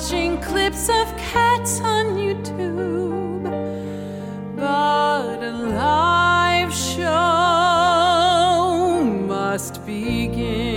Watching clips of cats on YouTube, but a live show must begin.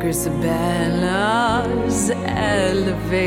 Grizabella's elevating.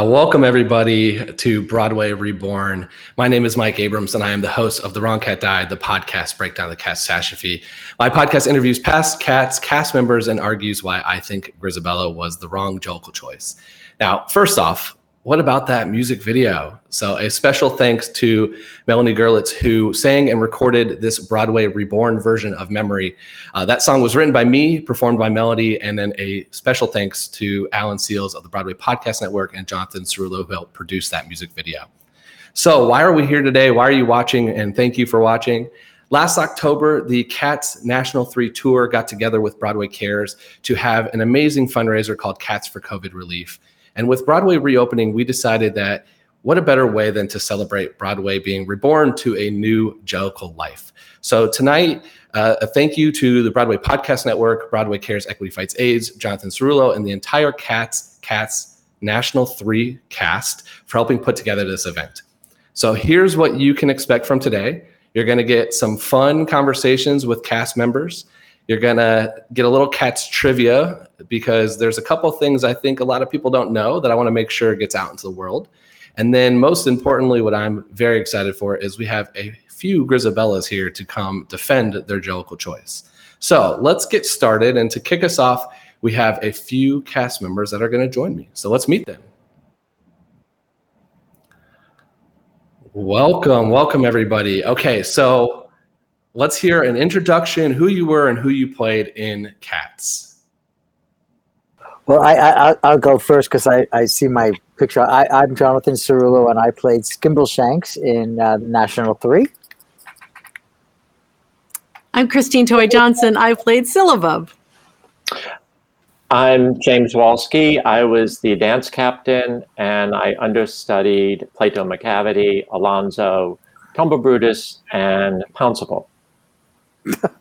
Wow, welcome everybody to Broadway Reborn. My name is Mike Abrams, and I am the host of The Wrong Cat Died, the podcast breakdown of the cast catastrophe. My podcast interviews past cats, cast members, and argues why I think Grizabella was the wrong Jellicle choice. Now, first off, what about that music video? So, a special thanks to Melanie Gerlitz, who sang and recorded this Broadway Reborn version of Memory. Uh, that song was written by me, performed by Melody, and then a special thanks to Alan Seals of the Broadway Podcast Network and Jonathan Cerullo, who helped produce that music video. So, why are we here today? Why are you watching? And thank you for watching. Last October, the Cats National 3 Tour got together with Broadway Cares to have an amazing fundraiser called Cats for COVID Relief. And with Broadway reopening, we decided that what a better way than to celebrate Broadway being reborn to a new Jellicle life. So tonight, uh, a thank you to the Broadway Podcast Network, Broadway Cares Equity Fights AIDS, Jonathan Cerullo, and the entire Cats Cats National 3 cast for helping put together this event. So here's what you can expect from today. You're going to get some fun conversations with cast members. You're going to get a little Cats trivia because there's a couple things I think a lot of people don't know that I want to make sure gets out into the world. And then, most importantly, what I'm very excited for is we have a few Grizabellas here to come defend their Jellicle choice. So let's get started. And to kick us off, we have a few cast members that are going to join me. So let's meet them. Welcome, welcome, everybody. Okay, so let's hear an introduction, who you were, and who you played in Cats. Well, I, I I'll go first because I, I see my picture. I, I'm Jonathan Cerullo, and I played Skimbleshanks in uh, National Three. I'm Christine Toy Johnson. I played Syllabub. I'm James Walski. I was the dance captain, and I understudied Plato Macavity, Alonzo, Tumblebrutus, and Pouncival.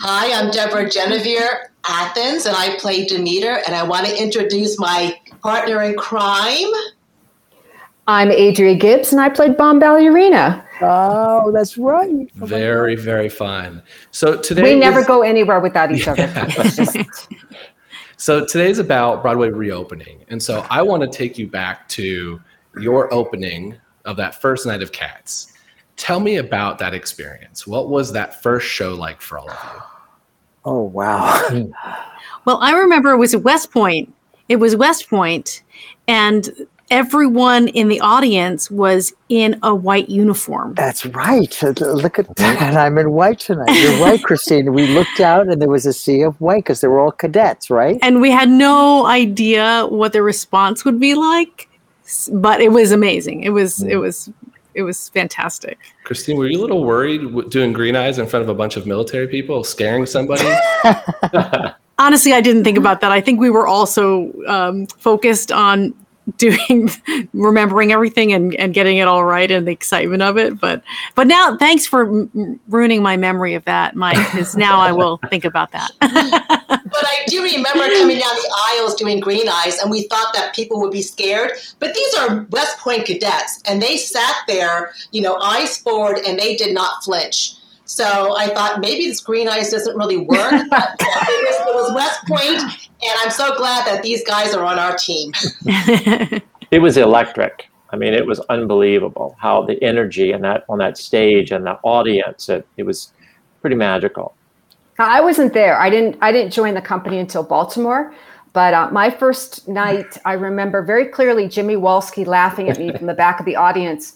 Hi, I'm Deborah Genevieve Athens, and I play Demeter, and I want to introduce my partner in crime. I'm Adria Gibbs, and I played Bombalurina. Oh, that's right. Oh very, very fun. So today we never go anywhere without each other. so today's about Broadway reopening, and so I want to take you back to your opening of that first night of Cats. Tell me about that experience. What was that first show like for all of you? Oh wow. Mm. well, I remember it was at West Point. It was West Point, and everyone in the audience was in a white uniform. That's right. Uh, look at mm-hmm. that. I'm in white tonight. You're right, Christine. We looked out and there was a sea of white because they were all cadets, right? And we had no idea what the response would be like, but it was amazing. It was it mm. was it was fantastic. Christine, were you a little worried doing green eyes in front of a bunch of military people, scaring somebody? Honestly, I didn't think about that. I think we were also um, focused on doing remembering everything and, and getting it all right and the excitement of it but but now thanks for m- ruining my memory of that mike because now i will think about that. But i do remember coming down the aisles doing green eyes and we thought that people would be scared but these are west point cadets and they sat there you know eyes forward and they did not flinch so I thought maybe this green ice doesn't really work. But it, was, it was West Point, and I'm so glad that these guys are on our team. it was electric. I mean, it was unbelievable how the energy and that on that stage and the audience. It, it was pretty magical. I wasn't there. I didn't. I didn't join the company until Baltimore. But uh, my first night, I remember very clearly Jimmy Walski laughing at me from the back of the audience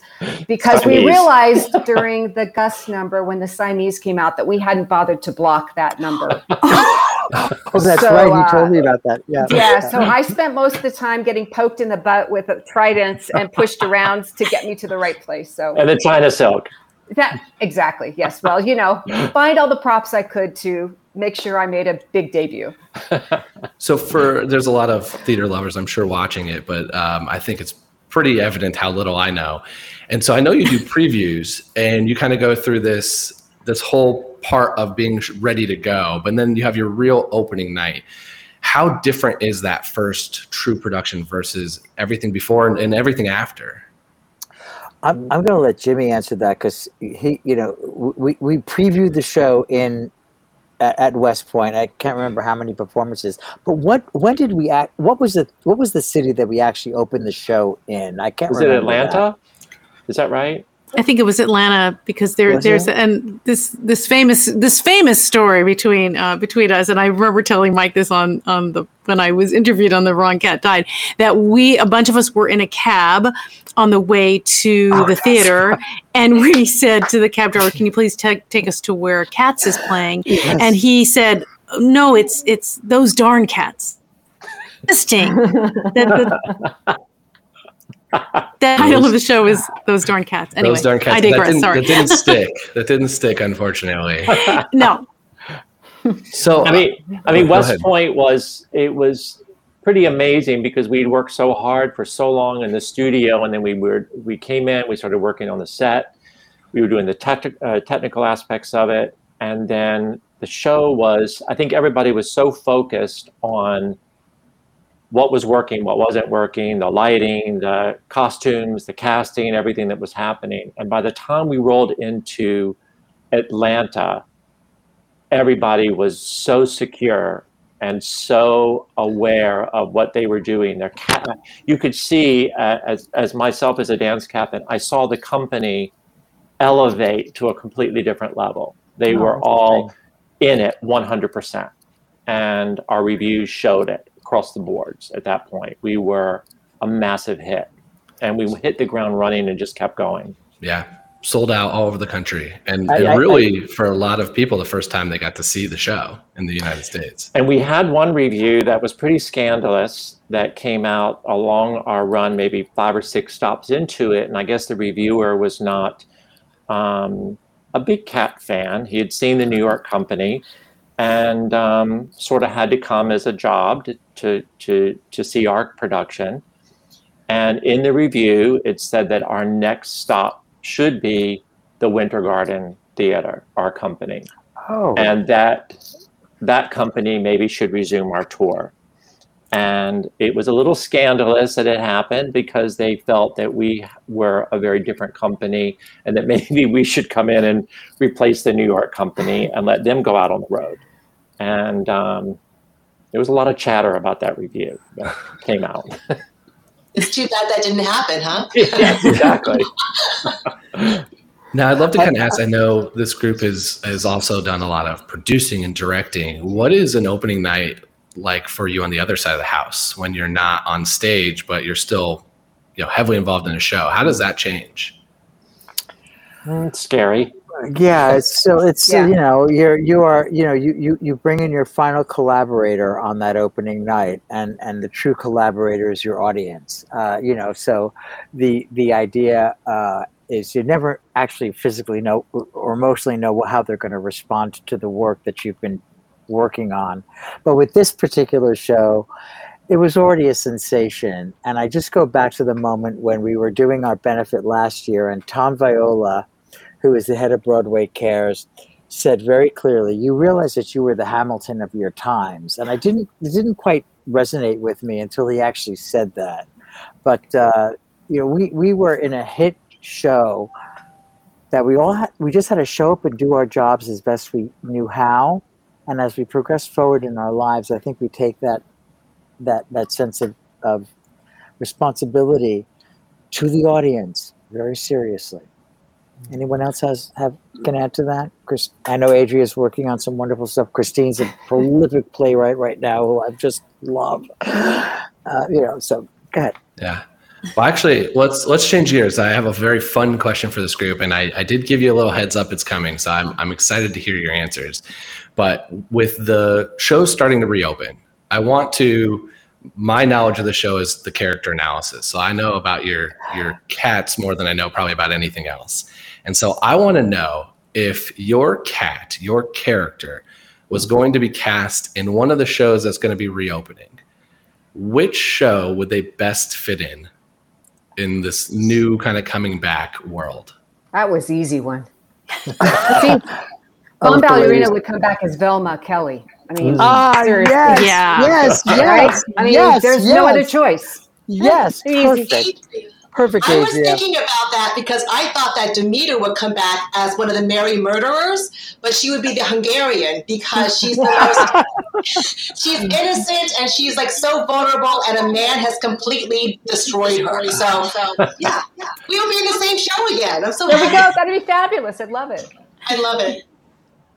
because Siamese. we realized during the Gus number when the Siamese came out that we hadn't bothered to block that number. oh, that's so, right. You uh, told me about that. Yeah. Yeah. So I spent most of the time getting poked in the butt with tridents and pushed around to get me to the right place. So and the China silk. That exactly. Yes. Well, you know, find all the props I could to make sure I made a big debut. so for there's a lot of theater lovers, I'm sure, watching it, but um, I think it's pretty evident how little I know. And so I know you do previews, and you kind of go through this this whole part of being ready to go, but then you have your real opening night. How different is that first true production versus everything before and, and everything after? I'm, I'm going to let Jimmy answer that because he, you know, we, we previewed the show in at, at West Point. I can't remember how many performances, but what when did we act? What was the what was the city that we actually opened the show in? I can't. Remember Was it Atlanta? that. Is that right? I think it was Atlanta because there, Was there's it? and this this famous this famous story between uh, between us, and I remember telling Mike this on on the when I was interviewed on the Wrong Cat Died that we a bunch of us were in a cab on the way to Oh, the theater, and we said to the cab driver, "Can you please take take us to where Cats is playing?" Yes. And he said, "No, it's it's those darn cats." Interesting. that the, the title of the show is "Those Darn Cats." Anyway, Those darn cats. I that digress. didn't, Sorry. That didn't stick. That didn't stick, unfortunately. no. So I mean, I Oh, mean, West ahead. Point was it was pretty amazing because we'd worked so hard for so long in the studio, and then we were we came in, we started working on the set, we were doing the tech, uh, technical aspects of it, and then the show was. I think everybody was so focused on what was working, what wasn't working, the lighting, the costumes, the casting, everything that was happening, and by the time we rolled into Atlanta everybody was so secure and so aware of what they were doing. Their ca- you could see, uh, as as myself as a dance captain, I saw the company elevate to a completely different level. They Oh, were all in it 100%, and our reviews showed it across the boards. At that point, we were a massive hit, and we hit the ground running and just kept going. yeah, sold out all over the country, and, I- and I- really for a lot of people, the first time they got to see the show in the United States. And we had one review that was pretty scandalous that came out along our run, maybe five or six stops into it. And I guess the reviewer was not um, a big cat fan. He had seen the New York company and um, sort of had to come as a job to, to, to, to see our production. And in the review, it said that our next stop should be the Winter Garden Theater, our company Oh, and that that company maybe should resume our tour. And it was a little scandalous that it happened because they felt that we were a very different company and that maybe we should come in and replace the New York company and let them go out on the road. And um, there was a lot of chatter about that review that came out. It's too bad that didn't happen, huh? yes, exactly. Now, I'd love to kind of ask. I know this group has has also done a lot of producing and directing. What is an opening night like for you on the other side of the house when you're not on stage, but you're still, you know, heavily involved in a show? How does that change? Mm, It's scary. Yeah. It's so it's Yeah. you know you're you are you know you you you bring in your final collaborator on that opening night, and and the true collaborator is your audience. Uh, you know, so the the idea uh, is you never actually physically know or emotionally know how they're going to respond to the work that you've been working on. But with this particular show, it was already a sensation. And I just go back to the moment when we were doing our benefit last year, and Tom Viola, who is the head of Broadway Cares, said very clearly, "You realize that you were the Hamilton of your times." And I didn't, it didn't quite resonate with me until he actually said that. But uh, you know, we we were in a hit show that we all had, we just had to show up and do our jobs as best we knew how. And as we progress forward in our lives, I think we take that that that sense of, of responsibility to the audience very seriously. Anyone else has have can add to that? Chris, I know Adria's working on some wonderful stuff. Christine's a prolific playwright right now, who I just love. Uh, you know, so go ahead. Yeah. Well, actually, let's let's change gears. I have a very fun question for this group, and I, I did give you a little heads up it's coming, so I'm I'm excited to hear your answers. But with the show starting to reopen, I want to. My knowledge of the show is the character analysis, so I know about your your cats more than I know probably about anything else. And so I want to know if your cat, your character, was going to be cast in one of the shows that's going to be reopening. Which show would they best fit in in this new kind of coming back world? That was the easy one. See, Oh, Bombalurina would come back as Velma Kelly. I mean, Ah, seriously. yes, Yeah. yes, Right? yes. I mean, yes, there's yes, no other choice. Yes, perfect. Perfect. I was Adria. thinking about that because I thought that Demeter would come back as one of the merry murderers, but she would be the Hungarian because she's the most, she's innocent and she's like so vulnerable, and a man has completely destroyed her. So, yeah, yeah, we will be in the same show again. I'm so There we happy. go. That'd be fabulous. I'd love it. I love it.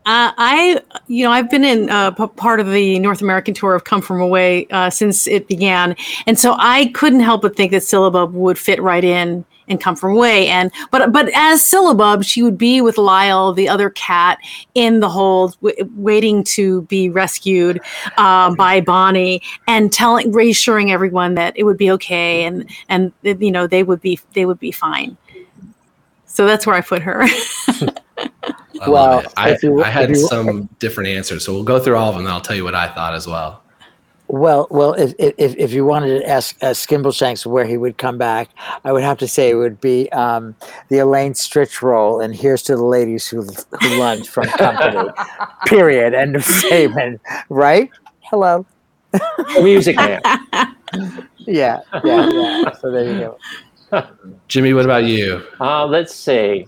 Uh, I, you know, I've been in uh, p- part of the North American tour of Come From Away uh, since it began, and so I couldn't help but think that Syllabub would fit right in and Come From Away. And but but as Syllabub, she would be with Lyle, the other cat, in the hold, w- waiting to be rescued um, by Bonnie, and telling, reassuring everyone that it would be okay, and and you know they would be they would be fine. So that's where I put her. I Well. I, if you- I had if you- some different answers, so we'll go through all of them, and I'll tell you what I thought as well. Well, well, if, if if you wanted to ask uh, Skimbleshanks where he would come back, I would have to say it would be um, the Elaine Stritch role, and here's to the ladies who who lunch from company. Period. End of statement. Right? Hello. Music Man. Yeah, yeah, yeah. So there you go. Jimmy, what about you? Uh, let's see.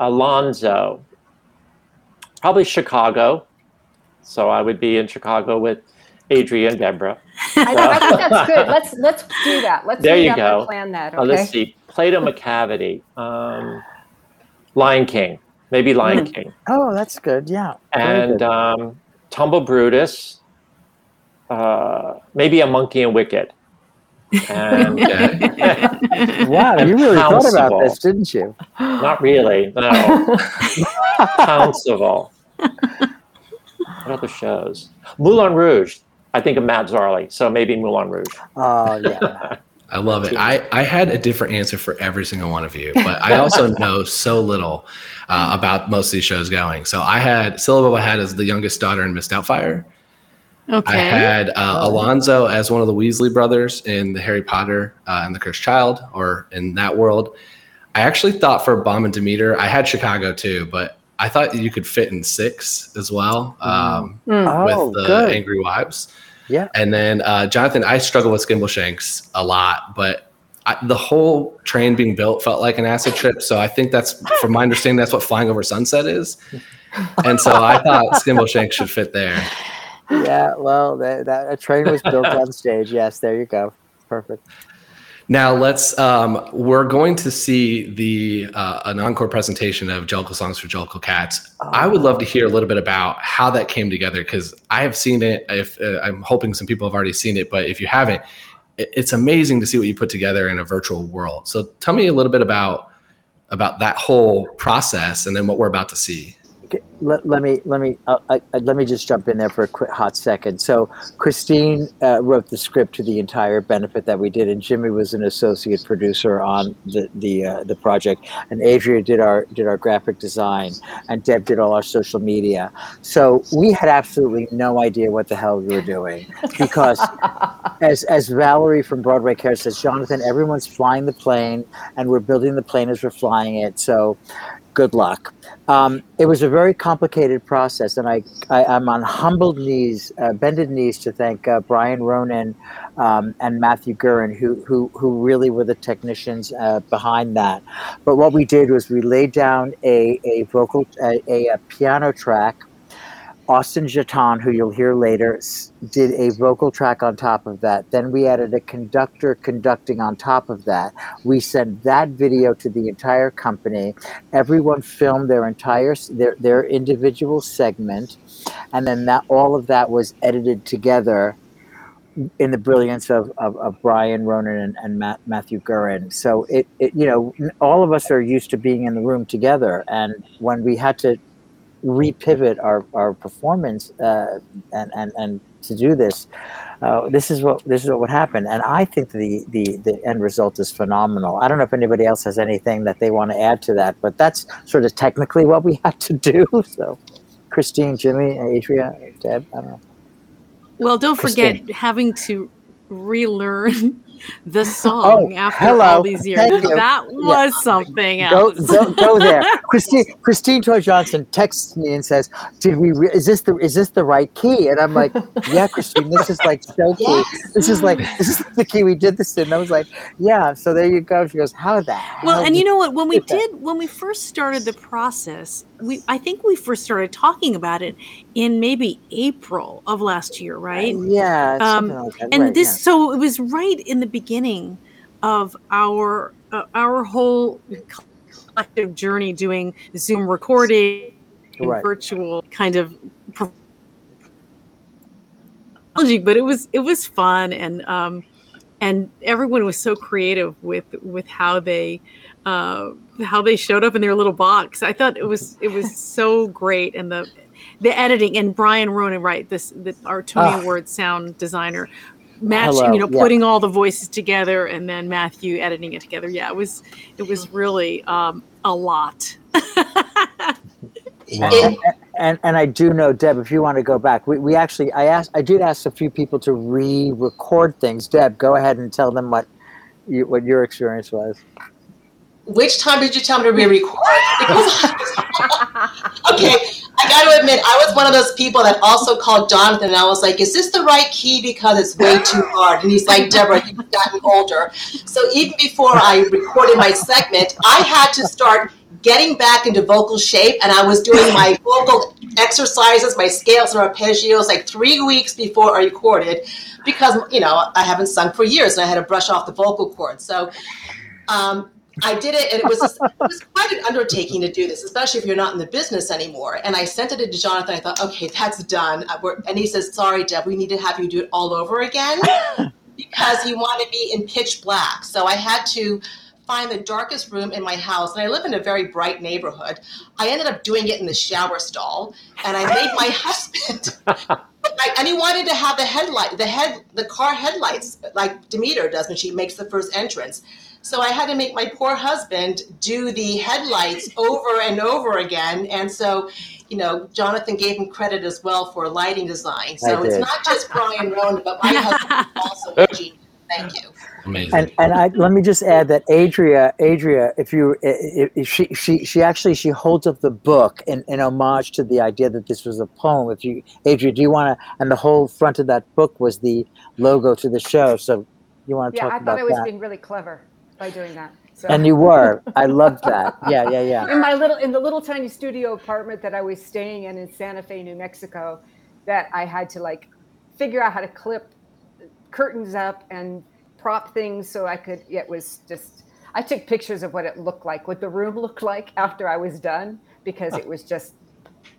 Alonzo. Probably Chicago. So I would be in Chicago with Adria and Deborah. I, I think that's good. Let's let's do that. Let's There you go. plan that. Okay. let's see. Plato Macavity. Um, Lion King. Maybe Lion Hmm. King. Oh, that's good. Yeah. And good. um, Tumblebrutus. Uh, maybe a monkey and Wicked. And wow, you really thought about Pouncival. this, didn't you? Not really. No. Pouncival. What other shows? Moulin Rouge. I think of Matt Zarley, so maybe Moulin Rouge. Oh yeah. I love it. I, I had a different answer for every single one of you, but I also know so little uh, about most of these shows going. So I had Syllabub I had as the youngest daughter in Miss Doubtfire. Okay. I had uh, Alonzo as one of the Weasley brothers in the Harry Potter uh, and the Cursed Child, or in that world. I actually thought for Bomb and Demeter, I had Chicago too, but I thought you could fit in six as well um, Oh, with the good. Angry Wives. Yeah. And then uh, Jonathan, I struggle with Skimbleshanks a lot, but I, the whole train being built felt like an acid trip. So I think that's, from my understanding, that's what Flying Over Sunset is. And so I thought Skimbleshanks should fit there. Yeah. Well, that, that a train was built on stage. Yes. There you go. Perfect. Now let's. Um, we're going to see the uh, an encore presentation of Jellicle songs for Jellicle Cats. I would love to hear a little bit about how that came together because I have seen it. If uh, I'm hoping some people have already seen it, but if you haven't, it, it's amazing to see what you put together in a virtual world. So tell me a little bit about about that whole process and then what we're about to see. Let, let me let me uh, uh, let me just jump in there for a quick hot second. So Christine uh, wrote the script to the entire benefit that we did, and Jimmy was an associate producer on the the uh, the project, and Adria did our did our graphic design, and Deb did all our social media. So we had absolutely no idea what the hell we were doing because, as as Valerie from Broadway Care says, Jonathan, everyone's flying the plane, and we're building the plane as we're flying it. So good luck. Um, it was a very complicated process, and I, I am on humbled knees, uh, bended knees, to thank uh, Brian Ronan um, and Matthew Gurin, who who who really were the technicians uh, behind that. But what we did was we laid down a a vocal a, a, a piano track. Austin Jaton, who you'll hear later, did a vocal track on top of that. Then we added a conductor conducting on top of that. We sent that video to the entire company. Everyone filmed their entire their their individual segment, and then that all of that was edited together in the brilliance of, of, of Brian Ronan and, and Matt, Matthew Gurin. So it, it you know all of us are used to being in the room together, and when we had to repivot our, our performance uh, and, and, and to do this, uh, this is what this is what would happen. And I think the, the the end result is phenomenal. I don't know if anybody else has anything that they want to add to that, but that's sort of technically what we had to do. So, Christine, Jimmy, Adria, Deb, I don't know. Well, don't forget having to relearn the oh, song Oh, after hello. all these years. Thank you. That Yeah. was something Go, else. go, go there. Christine Christine Toy Johnson texts me and says, "Did we? Re- is this the is this the right key?" And I'm like, "Yeah, Christine, this is like so key. This is like this is the key we did this in." And I was like, "Yeah." So there you go. She goes, "How the Well, and you know what? When we did that?" did, when we first started the process, we I think we first started talking about it in maybe April of last year, right? Yeah, Um, like and right, this, yeah. so it was right in the beginning of our uh, our whole collective journey doing Zoom recording, Right. virtual kind of. But it was it was fun and um, and everyone was so creative with with how they uh, how they showed up in their little box. I thought it was it was so great, and the the editing and Brian Ronan, right? This the, our Tony Ah. Award sound designer, matching Hello, you know yeah. putting all the voices together, and then Matthew editing it together. Yeah, it was it was really um, a lot. and, and and I do know Deb. If you want to go back, we, we actually I asked I did ask a few people to re-record things. Deb, go ahead and tell them what you, what your experience was. Which time did you tell me to re-record? Because- okay, I got to admit, I was one of those people that also called Jonathan, and I was like, "Is this the right key? Because it's way too hard." And he's like, "Deborah, you've gotten older." So even before I recorded my segment, I had to start getting back into vocal shape, and I was doing my vocal exercises, my scales and arpeggios, like three weeks before I recorded, because you know I haven't sung for years, and I had to brush off the vocal cords. So. Um, I did it, and it was it was quite an undertaking to do this, especially if you're not in the business anymore. And I sent it to Jonathan. I thought, okay, that's done. Uh, And he says, "Sorry, Deb, we need to have you do it all over again," because he wanted me in pitch black. So I had to find the darkest room in my house, and I live in a very bright neighborhood. I ended up doing it in the shower stall, and I made my husband. And he wanted to have the headlight, the head, the car headlights, like Demeter does when she makes the first entrance. So I had to make my poor husband do the headlights over and over again. And so, you know, Jonathan gave him credit as well for lighting design. So it's not just Brian Ronan, but my husband also a genius. Thank you. Amazing. And and I let me just add that Adria, Adria, if you, if, if she she she actually she holds up the book in, in homage to the idea that this was a poem. If you, Adria, do you want to? And the whole front of that book was the logo to the show. So you want to Yeah, talk about that? Yeah, I thought I was that? being really clever by doing that. So. And you were. I loved that. Yeah, yeah, yeah. in my little in the little tiny studio apartment that I was staying in in Santa Fe, New Mexico, that I had to like figure out how to clip curtains up and prop things so I could. It was just. I took pictures of what it looked like, what the room looked like after I was done, because it was just.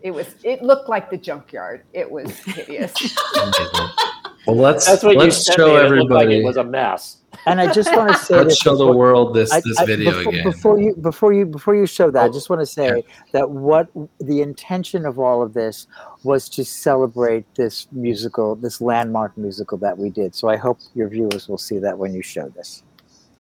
It was. It looked like the junkyard. It was hideous. Well, let's That's what you let's sent show me. It like everybody. it was a mess. And I just want to say let's this show the world this I- this I- video before, again. Before you before you before you show that, I Oh, just want to say that what the intention of all of this was to celebrate this musical, this landmark musical that we did. So I hope your viewers will see that when you show this.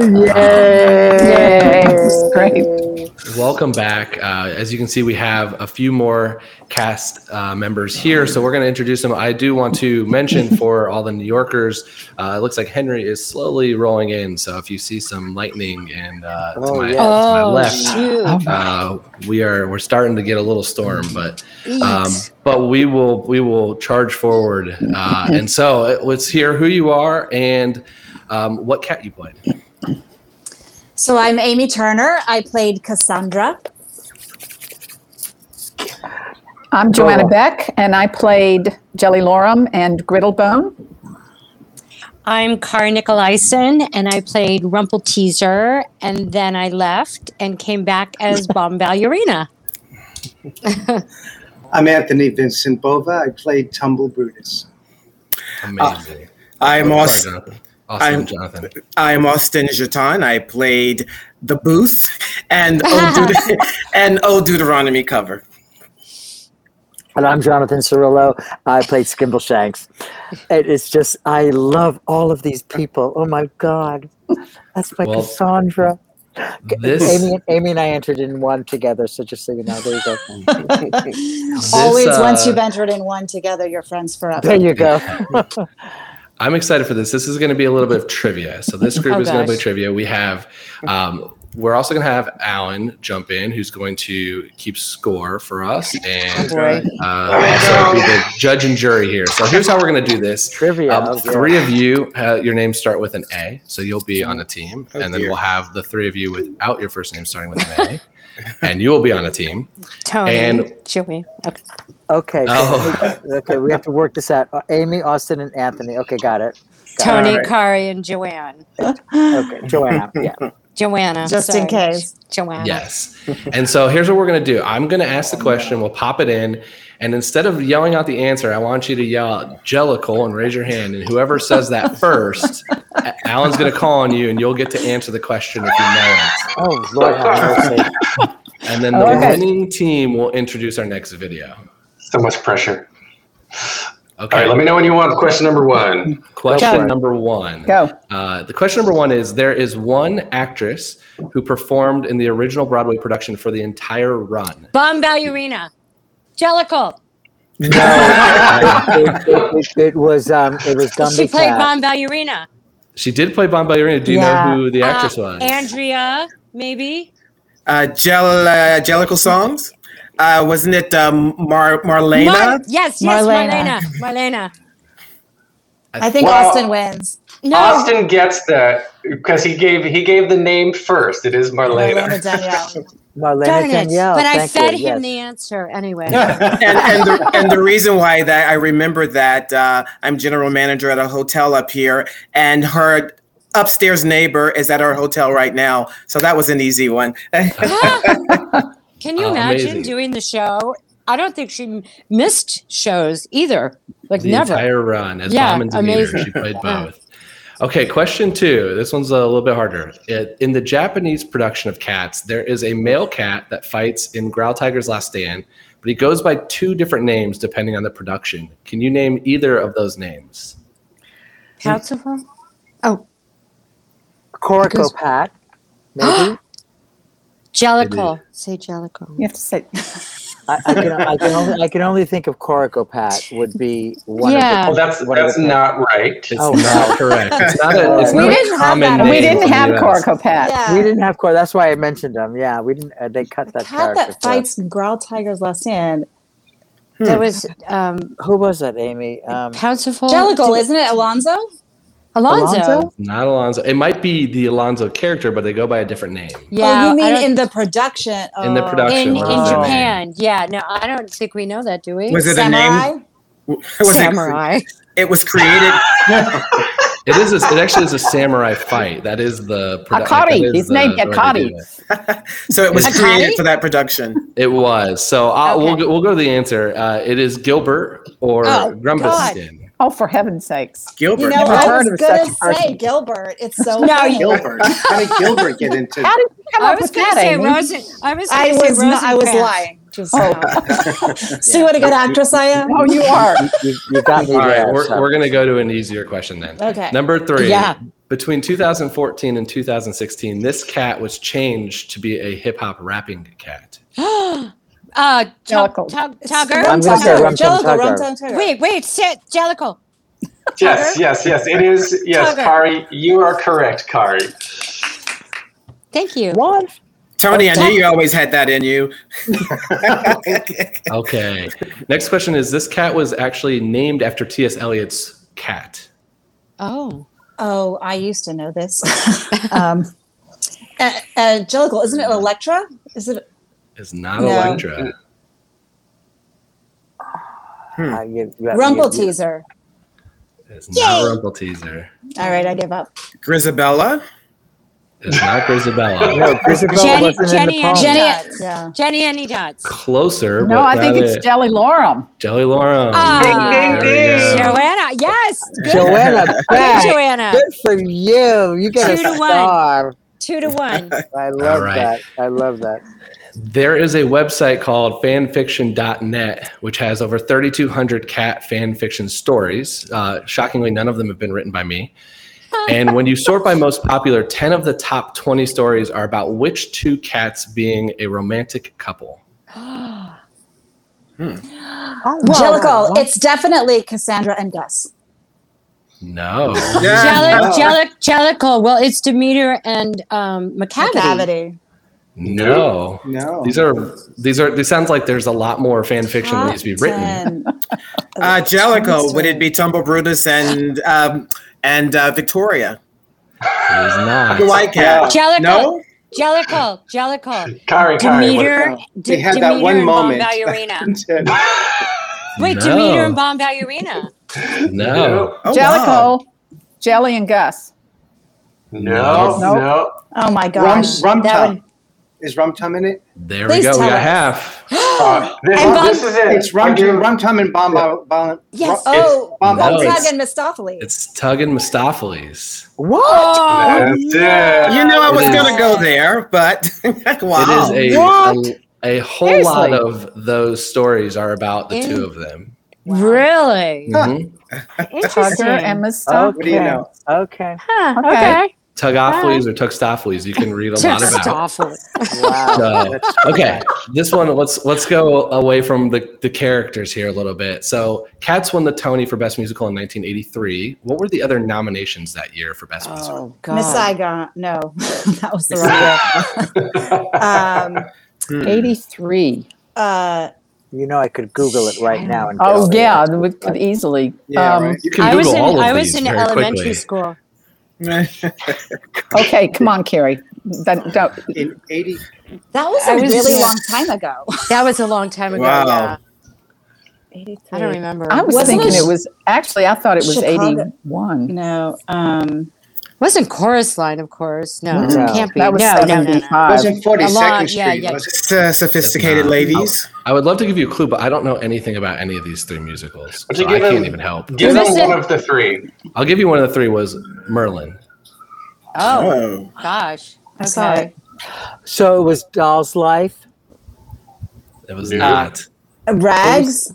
Yay! Great. welcome back. Uh, as you can see, we have a few more cast uh, members here, so we're going to introduce them. I do want to mention for all the New Yorkers, uh, it looks like Henry is slowly rolling in. So if you see some lightning and uh, to, Oh, my, yeah. to my Oh, left, uh, we are we're starting to get a little storm, but um, but we will we will charge forward. Uh, and so let's hear who you are and um, what cat you played. So I'm Amy Turner. I played Cassandra. I'm Joanna Beck, and I played Jellylorum and Griddlebone. I'm Kara Nicolaisen, and I played Rumpleteazer, and then I left and came back as Bombalurina. I'm Anthony Vincent Bova. I played Tumblebrutus. Amazing. I'm Oh, sorry, Austin. I'm, Jonathan. I'm Austin Jatan. I played the Booth and Old, Deut- and Old Deuteronomy cover. And I'm Jonathan Cerullo. I played Skimbleshanks. It is just, I love all of these people. Oh my God. That's my Well, Cassandra. this- Amy, Amy and I entered in one together, so just so you know, there you go. Always, uh, once you've entered in one together, you're friends forever. there you go. I'm excited for this. This is going to be a little bit of trivia. So this group Oh, is going to play trivia. We have, um, we're also going to have Alan jump in, who's going to keep score for us and Oh, uh, also be the judge and jury here. So here's how we're going to do this. Trivia. Um, oh, three of you, uh, your names start with an A, so you'll be on a team, Oh, and then dear. we'll have the three of you without your first name starting with an A, and you will be on a team. Tony, And Joey. Okay. Okay. Oh. okay, we have to work this out. Uh, Amy, Austin, and Anthony. Okay, got it. Got Tony, it. Kari, and Joanne. Okay, Joanne. Yeah. Joanna. Just in case. Joanna. Yes. And so here's what we're going to do. I'm going to ask the question. We'll pop it in. And instead of yelling out the answer, I want you to yell out Jellicle and raise your hand. And whoever says that first, Alan's going to call on you and you'll get to answer the question if you know it. Oh, Lord have mercy. And then the Okay. winning team will introduce our next video. So much pressure. Okay. All right, let me know when you want question number one. Question number one. Go. Uh, the question number one is There is one actress who performed in the original Broadway production for the entire run. Bombalurina. Jellicle. it, it- it- it was um, it was Gumbie She played Cat. Bombalurina. She did play Bombalurina. Do you Yeah. know who the actress Uh, was? Andrea, maybe. Uh, Jell, uh, Jellicle songs. Uh, wasn't it um, Mar- Marlena? Mar- yes, yes, Marlena. Marlena. Marlena. I think Well- Austin wins. No. Austin gets that because he gave he gave the name first. It is Marlena. Marlena Danielle. Marlena Darn it. Danielle. but I thank fed you, him yes. the answer anyway. and, and, the, and the reason why that I remember that uh, I'm general manager at a hotel up here, and her upstairs neighbor is at our hotel right now. So that was an easy one. Can you Oh, imagine amazing. doing the show? I don't think she missed shows either. Like the never. entire run as Yeah, Bomb and Demeter. amazing. She played both. Okay, question two. This one's a little bit harder. It, in the Japanese production of Cats, there is a male cat that fights in Growl Tiger's Last Stand, but he goes by two different names depending on the production. Can you name either of those names? Pouncival? Oh, Coricopat. Maybe. Jellicle. Say Jellicle. You have to say. I, I, can, I, can only, I can only think of Coricopat would be one Yeah. of Well, the. that's one of that's the- not right. It's Oh, not correct. It's not a, it's We not didn't a have common that. name. We didn't have US. Coricopat. Yeah. We didn't have Cor. That's why I mentioned them. Yeah, we didn't. Uh, they cut that Cat character. that for us. fights Growl Tiger's Last Stand. There was um, Who was that, Amy? Um, Pouncival. Jellicle, isn't it? Alonzo? Alonzo. Alonzo? Not Alonzo. It might be the Alonzo character, but they go by a different name. Yeah. oh, you mean in the production? In the Oh. production. in, in what is their? Japan. Yeah. No, I don't think we know that, do we? Was it a Samurai? name? Was it- Samurai. It, was created. It is. A, it actually is a samurai fight. That is the. produ- Akari. that is He's the- named the way they Akari. it. so it was Akari? created for that production. It was. So I'll, we'll go, we'll go to the answer. Uh, it is Gilbert or Oh, Grumpuskin. Oh, for heaven's sakes. Gilbert. You know, Never I heard was of gonna such a person. say Gilbert. It's so No, funny. Gilbert. How did Gilbert get into? How did you come I up was with going to that, say Amy? Rosen. I was. Gonna I say was not, I was Rosencrantz. lying. Just now. See what a good actress I am. Oh, you are. you, you got me All right, there. we're, so. we're going to go to an easier question then. Okay. Number three. Yeah. Between 2014 and 2016, this cat was changed to be a hip hop rapping cat. uh, tug, tug, tugger. I'm gonna say Rum Tum Jellicle, Rum Tugger. Wait, wait, sit, Jellicle. Yes, yes, yes. It is. Yes, Tugger. Kari, you are correct, Kari. Thank you. What? Tony, I knew you always had that in you. Okay. Next question is this cat was actually named after T.S. Eliot's cat. Oh. Oh, I used to know this. um, uh, uh, Jellicle, isn't it Electra? Is it? It's not No. Electra. Uh, you- you- Rumple you- you- teaser. It's not Rumpleteazer. All right, I give up. Grizabella? It's not Grizabella. No, Grizabella Jenny, wasn't in the Jenny, poem. Jenny- Dots. yeah. Jennyanydots. Closer. No, but I think it's it. Jellylorum. Jelly Laura. Ah, There we go. Joanna, yes. Good. Joanna Good, back. Joanna. Good for you. You get Two a to one. Two to one. I love right. that. I love that. There is a website called fanfiction.net, which has over 3,200 cat fanfiction stories. Uh, shockingly, none of them have been written by me. And when you sort by most popular, 10 of the top 20 stories are about which two cats being a romantic couple. Oh, Jellicle, it's definitely Cassandra and Gus. No. Jellic, Jellic, Jellicle. Well, it's Demeter and um, Macavity. Cavity. No. No. These are these are these sounds like there's a lot more fan fiction that needs to be written. Uh, Jellico, would it be Tumblebrutus and um, and uh, Victoria? It is not. The white cat. Jellicle. No? Jellicle. Jellicle. Kari, Kari. Demeter. what- We D- had Demeter that one and moment. Bomb Ballerina. Wait, No. Demeter and Bombalurina. No. Oh, Jellicle, wow. Jelly and Gus. No, Nope. no. Oh my Rum, gosh. rum That tum. would- Is rum tum in it? There we go. We tell got us. half. Uh, this, And Bob- this is it. It's rum, I give- rum tum and bomb. bomb, bomb Yes. rum- Oh, bomb- No, bomb- Tug it's- and Mistoffelees. It's Tug and Mistoffelees. What? Oh, That's it. You know I was going to go there, but wow. It is a, What? a, a whole Seriously? lot of those stories are about the two of them. really? Mm-hmm. Interesting. Tugger and Miss Okay. What do you know? Okay. Huh, Okay. okay. Tugophiles or Tugstophiles, you can read a lot about. Stop it. Wow. So, okay, this one let's let's go away from the, the characters here a little bit. So, Cats won the Tony for Best Musical in 1983. What were the other nominations that year for Best Musical? Oh, God. Miss Saigon. No, that was the wrong year. um, 83. uh, You know, I could Google it right now. And Oh, guess it. yeah, we could easily. Yeah, um, right. You can I was Google in all of I was these in elementary quickly. school. Okay, come on, Carrie. That, that, In 80, that was a was- really long time ago. That was a long time ago. Wow. Yeah. 83. I don't remember. I was Wasn't thinking it it was actually, I thought it was Chicago? 81. No. Um, wasn't chorus line, of course. No, No. it can't be. That was no, no, no, no. 75. wasn't 42nd lot- Street, yeah, yeah. was it? Uh, sophisticated not. ladies. I would love to give you a clue, but I don't know anything about any of these three musicals. So I give can't even help. Give them Listen. one of the three. I'll give you one of the three was Merlin. Oh, Oh. gosh. Okay. So it was Doll's Life. It was No. not. Rags.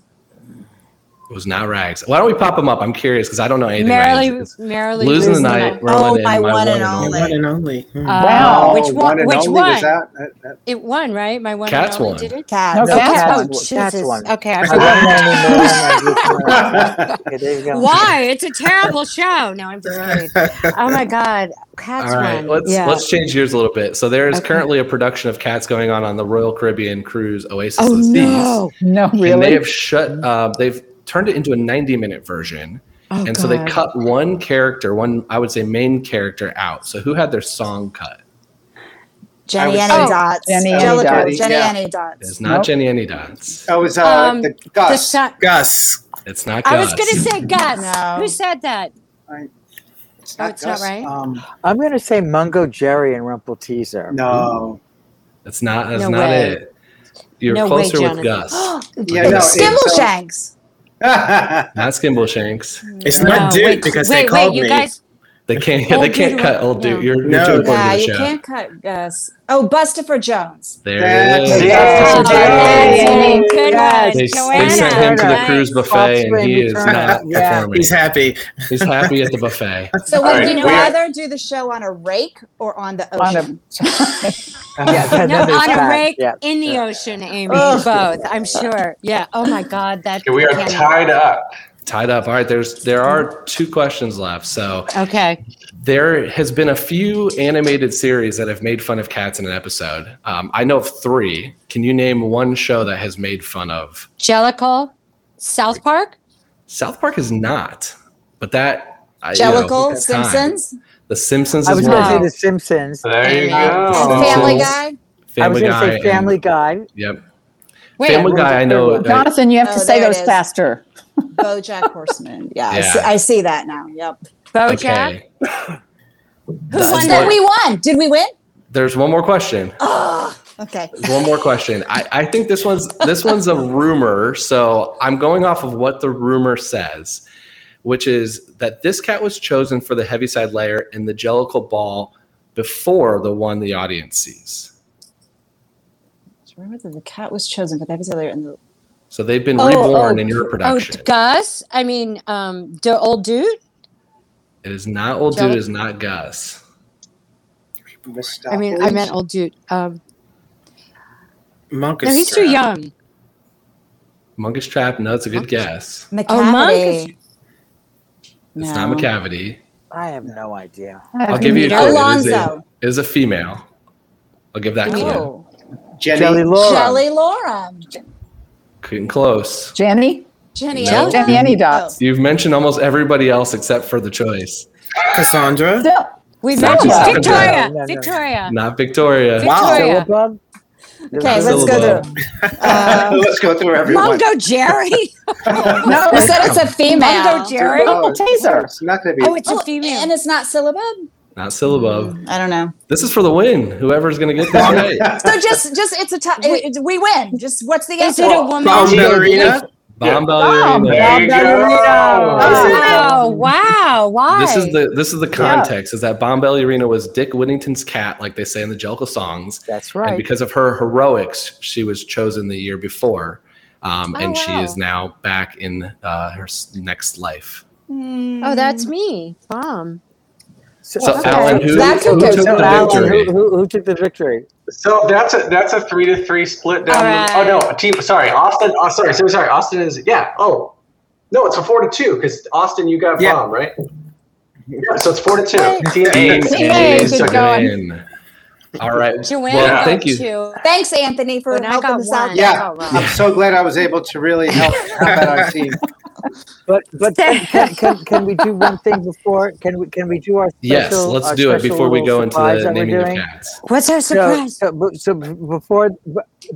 It was not Rags. Why don't we pop them up? I'm curious because I don't know anything about Merrily, any of these. merrily Losing the night, Merlin, Oh, and my my one and only. One and only. Hmm. Uh, Wow. Which one? and Which one? was that? That- that- It won, right? My one. Cats and only won. Did it? Cat. No, Oh, Cats Cats. won. Oh, Cats Jesus. won. Okay, I I forgot. Okay, there you go. Why? It's a terrible show. No, I'm just kidding. Oh my God, Cats All right, won. let's yeah. let's change gears a little bit. So there is Okay. currently a production of Cats going on on the Royal Caribbean cruise Oasis Oh of the Seas. no! No, And they have shut. Uh, they've turned it into a 90 minute version, Oh, and so they cut one character, one I would say main character out. So who had their song cut? Jenny I Any was- Dots. Jenny Any Jellicle, Dots. Jenny Yeah. Any Dots. It's not Nope. Jennyanydots. Oh, it was uh, Um, the The Gus. Gus. It's not. Gus. I was going to say Gus. No. Who said that? It's Oh, it's not right? Um, I'm going to say Mungojerrie and Rumpleteazer. no. That's not. That's No not way. it. You're No way, closer with Gus. Yeah, no. it's, Skimbleshanks. Not Skimbleshanks. It's No, not Duke wait, because wait, they called wait, you me. guys. They can't. they can't dude cut one, old dude. yeah. You're, you're No. too important Yeah, you show. can't cut Gus. Oh, Bustopher Jones. There That's it is. it. Oh, Yes. good Yes. They, they sent him to the cruise buffet, and he is not Yeah. performing. He's happy. He's happy at the buffet. So would right, you we are- rather do the show on a rake or on the On a- ocean? Yeah, No, on a rake Yeah. in the ocean, Amy. Ugh. Both, I'm sure. Yeah. Oh my God, that. Okay, we are can't- tied up. Tied up. All right. There's there are two questions left. So Okay. there has been a few animated series that have made fun of cats in an episode. Um, I know of three. Can you name one show that has made fun of? Jellicle, South Park. South Park is not, but that I- you know, Jellicle, it's time. Simpsons, The Simpsons I was going to say. The Simpsons. There you go. Family Simpsons. Guy. I was Family going to Guy. say Family and- Guy. Yep. Wait, Family Guy. I know. Jonathan, you have Oh, to say there it those is. faster. BoJack Horseman. Yeah, I, Yeah. see, I see that now. Yep. BoJack. okay. Who That's won that? we won. Did we win? There's one more question. Oh, okay. There's one more question. I, I think this one's this one's a rumor, so I'm going off of what the rumor says, which is that this cat was chosen for the Heaviside layer in the Jellicle ball before the one the audience sees. Remember that the cat was chosen for the episode in the. So they've been Oh, reborn oh, in your production. Oh. Gus. I mean, um, the old dude. it is not old dude. It is not Gus. I mean, I meant old dude. Um, Monk is no, he's too strapped. young. Munkustrap. No, it's a good guess. Oh, Monk. Macavity. It's No. not Macavity. I have no idea. I'll give you a clue. It is a, it is a female. I'll give that clue. Oh. Jenny. Jelly Laura. Jelly Laura. Getting close. Jenny? Jenny. No. Jennyanydots. You've mentioned almost everybody else except for the choice. Cassandra. Still, We Not mentioned just Victoria. No, no, no. Victoria. Not Victoria. Victoria. Syllabub? Okay, let's go through. Uh, Let's go through everyone. Mungojerrie. no, you said it's a female. Mungojerrie. Oh, Taser. It's not going to be. Oh, it's a Oh, female. and it's not syllabub. Not Syllabub. I don't know. This is for the win. Whoever's going to get this right. So just, just it's a tie. it- it- we win. Just what's the Is answer? it a woman? Bombalurina. Bomb Bomb. ballerina. There. Oh wow! Why? This is the this is the context is that Bombalurina was Dick Whittington's cat, like they say in the Jellicle songs. That's right. And because of her heroics, she was chosen the year before. Um, Oh, and she is now back in uh, her next life. Oh, that's me, Bomb. So, Okay. Alan, who, That's who okay. took So, the Alan, victory? who, who, who took the victory? So that's a that's a three to three split down. All the- oh no, a team. Sorry, Austin. Oh, sorry, sorry, sorry. Austin is yeah. Oh no, it's a four to two because Austin, you got Yeah. bomb right. Yeah, so it's four to two. Team Team A. Team A A, is going. win. All right. Joanna Well, got thank you. two. Thanks, Anthony, for And I helping us out. Yeah, I'm so glad I was able to really help, help out our team. But but can, can, can, can we do one thing before? Can we can we do our special, Yes, let's our do it before we go into the naming of cats. What's our surprise? so, b- so before,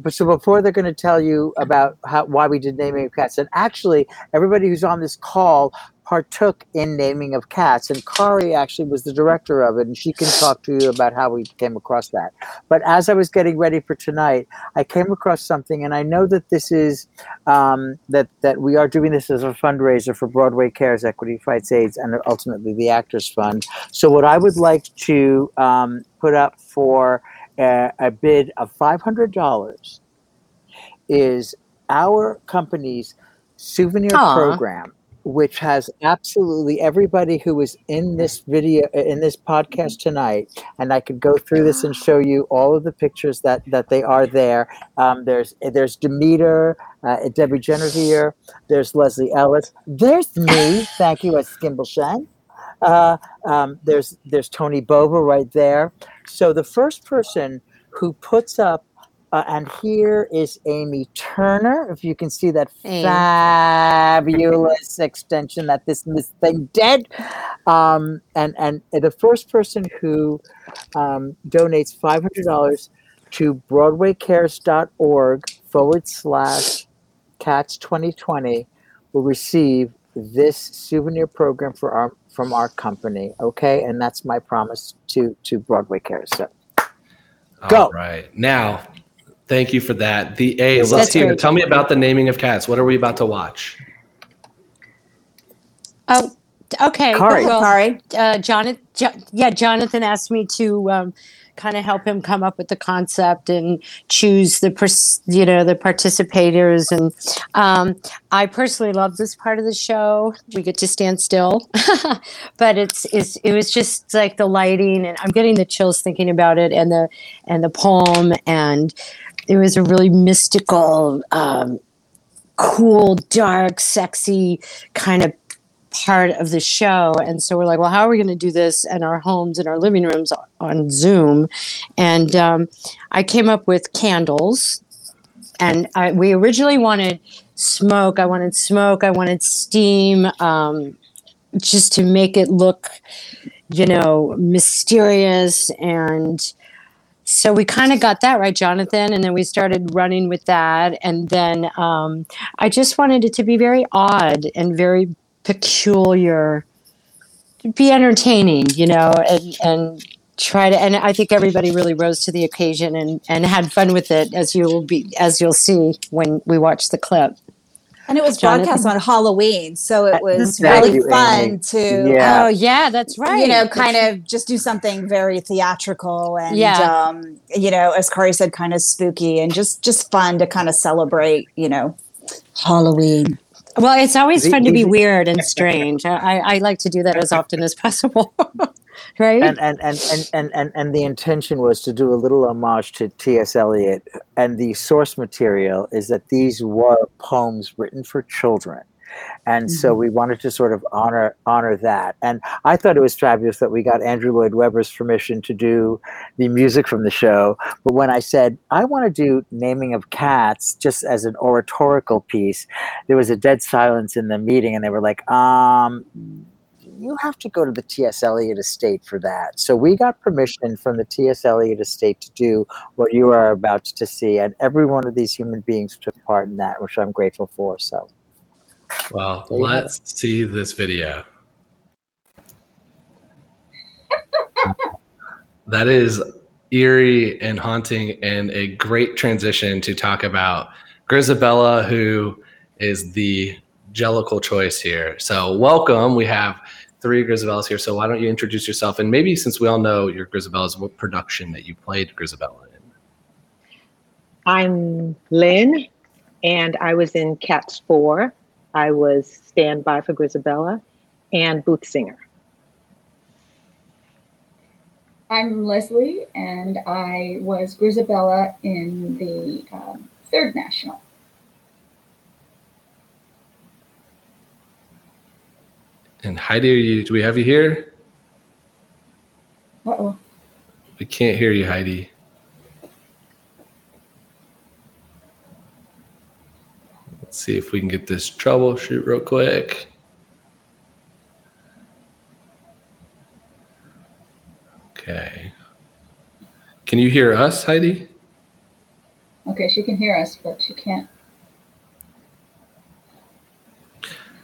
so before they're going to tell you about how why we did naming of cats, and actually everybody who's on this call partook in naming of cats, and Kari actually was the director of it, and she can talk to you about how we came across that. But as I was getting ready for tonight, I came across something, and I know that this is um, that that we are doing this as a fundraiser for Broadway Cares, Equity Fights AIDS, and ultimately the Actors Fund. So what I would like to um, put up for uh, a bid of five hundred dollars is our company's souvenir Aw. program which has absolutely everybody who is in this video in this podcast tonight and i could go through this and show you all of the pictures that that they are there. Um, there's there's demeter uh, debbie here. There's leslie ellis. There's me. Thank you as skimbleshank uh, um, there's there's Tony Bova right there. So the first person who puts up, uh, and here is Amy Turner. If you can see that Hey. fabulous extension that this this thing did, um, and and the first person who um, donates five hundred dollars to BroadwayCares.org forward slash Cats 2020 will receive this souvenir program for our from our company. Okay, and that's my promise to to Broadway Cares. So Go. All right. Now, thank you for that. The A's. Let's That's hear. great. Tell me about the naming of cats. What are we about to watch? Oh, Okay. Kari. Well, Kari. Uh, Jonathan, yeah, Jonathan asked me to um, kind of help him come up with the concept and choose the, pers- you know, the participators. And um, I personally love this part of the show. We get to stand still, but it's, it's, it was just like the lighting, and I'm getting the chills thinking about it, and the, and the poem, and it was a really mystical, um, cool, dark, sexy kind of part of the show. And so we're like, well, how are we going to do this in our homes, and our living rooms on Zoom? And um, I came up with candles. And I, we originally wanted smoke. I wanted smoke. I wanted steam, um, just to make it look, you know, mysterious and so we kind of got that right jonathan and then we started running with that. And then um, i just wanted it to be very odd and very peculiar. Be entertaining you know and and try to and i think everybody really rose to the occasion and and had fun with it as you will be as you'll see when we watch the clip And it was Jonathan? broadcast on Halloween, so it was Thank really you, fun Amy. to Yeah. Oh, yeah, that's right. You know, That's kind of just do something very theatrical and Yeah. um, you know, as Kari said, kind of spooky and just just fun to kind of celebrate, you know, Halloween. well it's always fun to be weird and strange I, I i like to do that as often as possible right and and, and, and, and and and the intention was to do a little homage to T.S. Eliot, and the source material is that these were poems written for children. And so we wanted to sort of honor honor that. And I thought it was fabulous that we got Andrew Lloyd Webber's permission to do the music from the show. But when I said I want to do naming of cats just as an oratorical piece, there was a dead silence in the meeting, and they were like, um, you have to go to the T.S. Eliot estate for that. So we got permission from the T.S. Eliot estate to do what you are about to see. And every one of these human beings took part in that, which I'm grateful for. So Well, There let's see this video. that is eerie and haunting, and a great transition to talk about Grizabella, who is the jellicle choice here. So, welcome. We have three Grizabellas here. So, why don't you introduce yourself? And maybe since we all know your Grizabella's, what production that you played Grizabella in? I'm Lynn, and I was in Cats 4. I was standby for Grizabella and booth singer. I'm Leslie, and I was Grizabella in the um, third national. And Heidi, are you, do we have you here? Uh oh. We can't hear you, Heidi. Let's see if we can get this troubleshoot real quick. Okay. Can you hear us, Heidi? Okay, she can hear us, but she can't.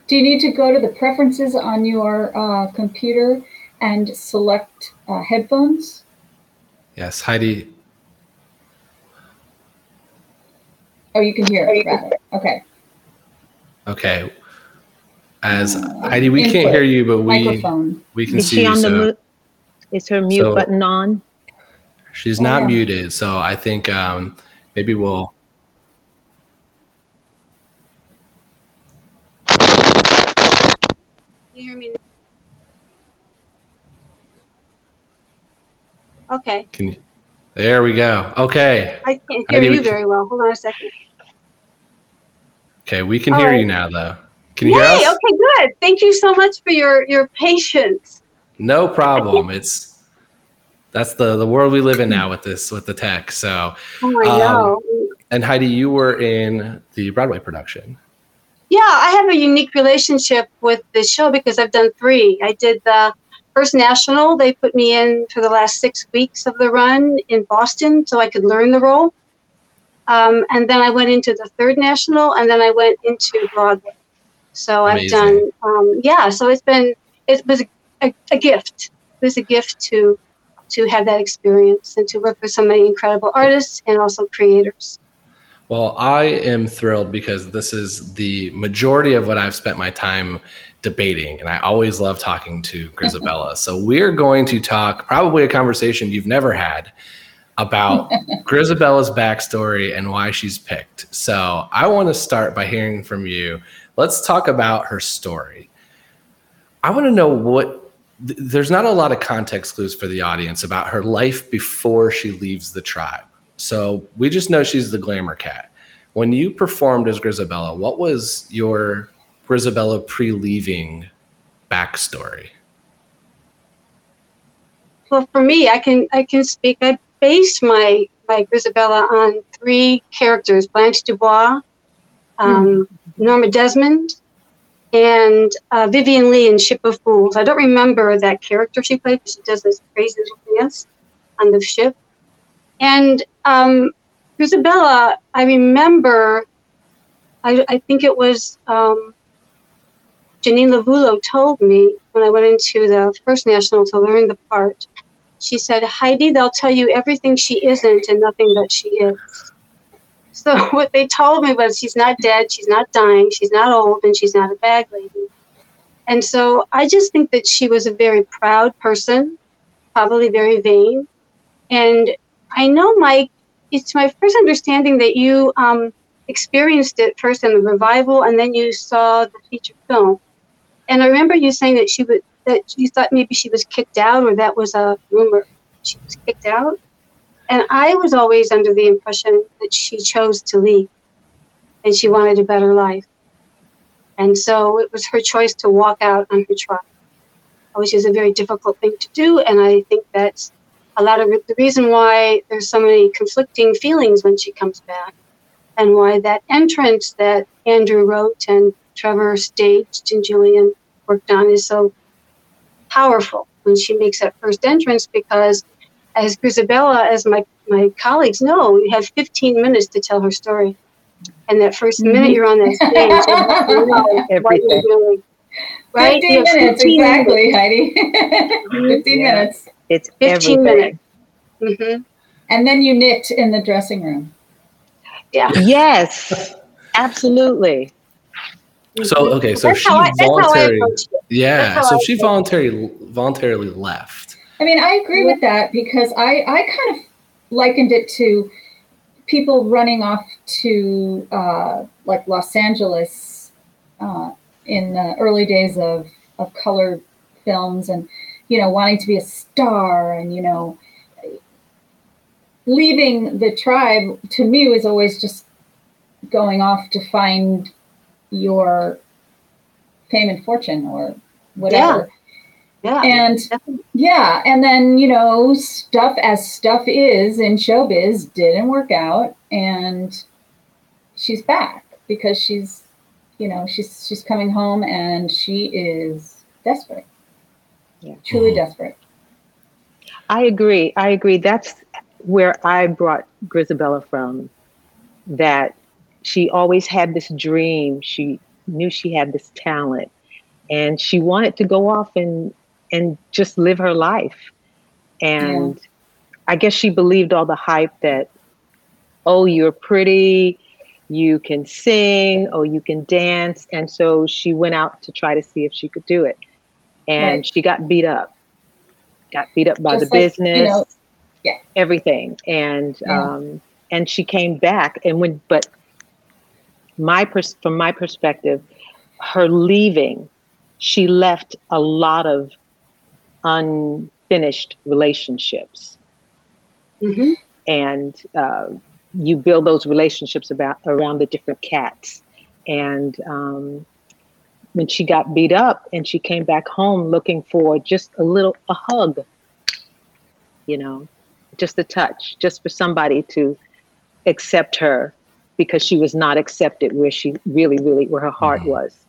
Do you need to go to the preferences on your uh, computer and select uh, headphones? Yes, Heidi. Oh, you can hear it, rather. Okay. Okay. As Heidi, we can't hear you, but we Microphone. we can Is see she you. on the So mute? Is her mute So- button on? she's not Yeah. muted. So I think um, maybe we'll. You hear me? Okay, Can you, there we go. Okay. I can't hear we you very well. Hold on a second. Okay, we can All hear right. you now, though. Can you Yay! hear us? Okay, good. Thank you so much for your your patience. No problem. It's that's the the world we live in now with this with the tech. So, Oh, I um, know. and Heidi, you were in the Broadway production. Yeah, I have a unique relationship with this show because I've done three. I did the first national. They put me in for the last six weeks of the run in Boston so I could learn the role. Um, and then I went into the third national, and then I went into Broadway. So I've done, um, yeah. So it's been, it was a, a, a gift. It was a gift to to have that experience and to work with so many incredible artists and also creators. Well, I am thrilled because this is the majority of what I've spent my time debating, and I always love talking to Grizabella. so we're going to talk probably a conversation you've never had about Grizabella's backstory and why she's picked. So I want to start by hearing from you. Let's talk about her story. I want to know what th- there's not a lot of context clues for the audience about her life before she leaves the tribe. So we just know she's the glamour cat. When you performed as Grizabella, what was your Grizabella pre-leaving backstory? Well, for me, I can I can speak. I based my my Grizabella on three characters: Blanche Dubois, um, Norma Desmond, and uh, Vivien Leigh in Ship of Fools. I don't remember that character she played, but she does this crazy dance on the ship. And um, Grizabella, I remember. I, I think it was um, Janine Lavulo told me when I went into the First National to learn the part. She said, Heidi, they'll tell you everything she isn't and nothing that she is. So what they told me was she's not dead, she's not dying, she's not old, and she's not a bag lady. And so I just think that she was a very proud person, probably very vain. And I know, Mike, it's my first understanding that you um, experienced it first in the revival and then you saw the feature film. And I remember you saying that she would that you thought maybe she was kicked out or that was a rumor she was kicked out. And I was always under the impression that she chose to leave and she wanted a better life. And so it was her choice to walk out on her tribe, which is a very difficult thing to do. And I think that's a lot of the reason why there's so many conflicting feelings when she comes back and why that entrance that Andrew wrote and Trevor staged and Julian worked on is so powerful when she makes that first entrance because as Grizabella, as my, my colleagues know, you have 15 minutes to tell her story. And that 1st Mm-hmm. minute you're on that stage, you know what you're doing. Right? 15 minutes, 15 exactly, minutes. Heidi. 15 Yeah. minutes. It's 15 everything. minutes. hmm And then you knit in the dressing room. Yeah. Yes, absolutely. So okay, so That's she how I- that's how I voluntarily, yeah. That's So I she voluntarily voluntarily left. I mean, I agree with that because I, I kind of likened it to people running off to uh, like Los Angeles uh, in the early days of, of colored films and, you know, wanting to be a star and, you know, leaving the tribe to me was always just going off to find your fame and fortune or whatever. Yeah. And yeah, and then you know, stuff as stuff is in showbiz didn't work out, and she's back because she's, you know, she's she's coming home and she is desperate, Yeah. truly mm-hmm. desperate. I agree. I agree. That's where I brought Grizabella from. That she always had this dream. She knew she had this talent, and she wanted to go off and and just live her life. And I guess she believed all the hype that, oh, you're pretty, you can sing, or you can dance, and so she went out to try to see if she could do it, and Right. she got beat up. Got beat up by Just the like, you business know, yeah. everything and Yeah. um and she came back and when but my pers- from my perspective her leaving she left a lot of unfinished relationships hmm and uh, you build those relationships about around the different cats. And um, when she got beat up and she came back home looking for just a little a hug you know just a touch just for somebody to accept her because she was not accepted where she really really where her heart was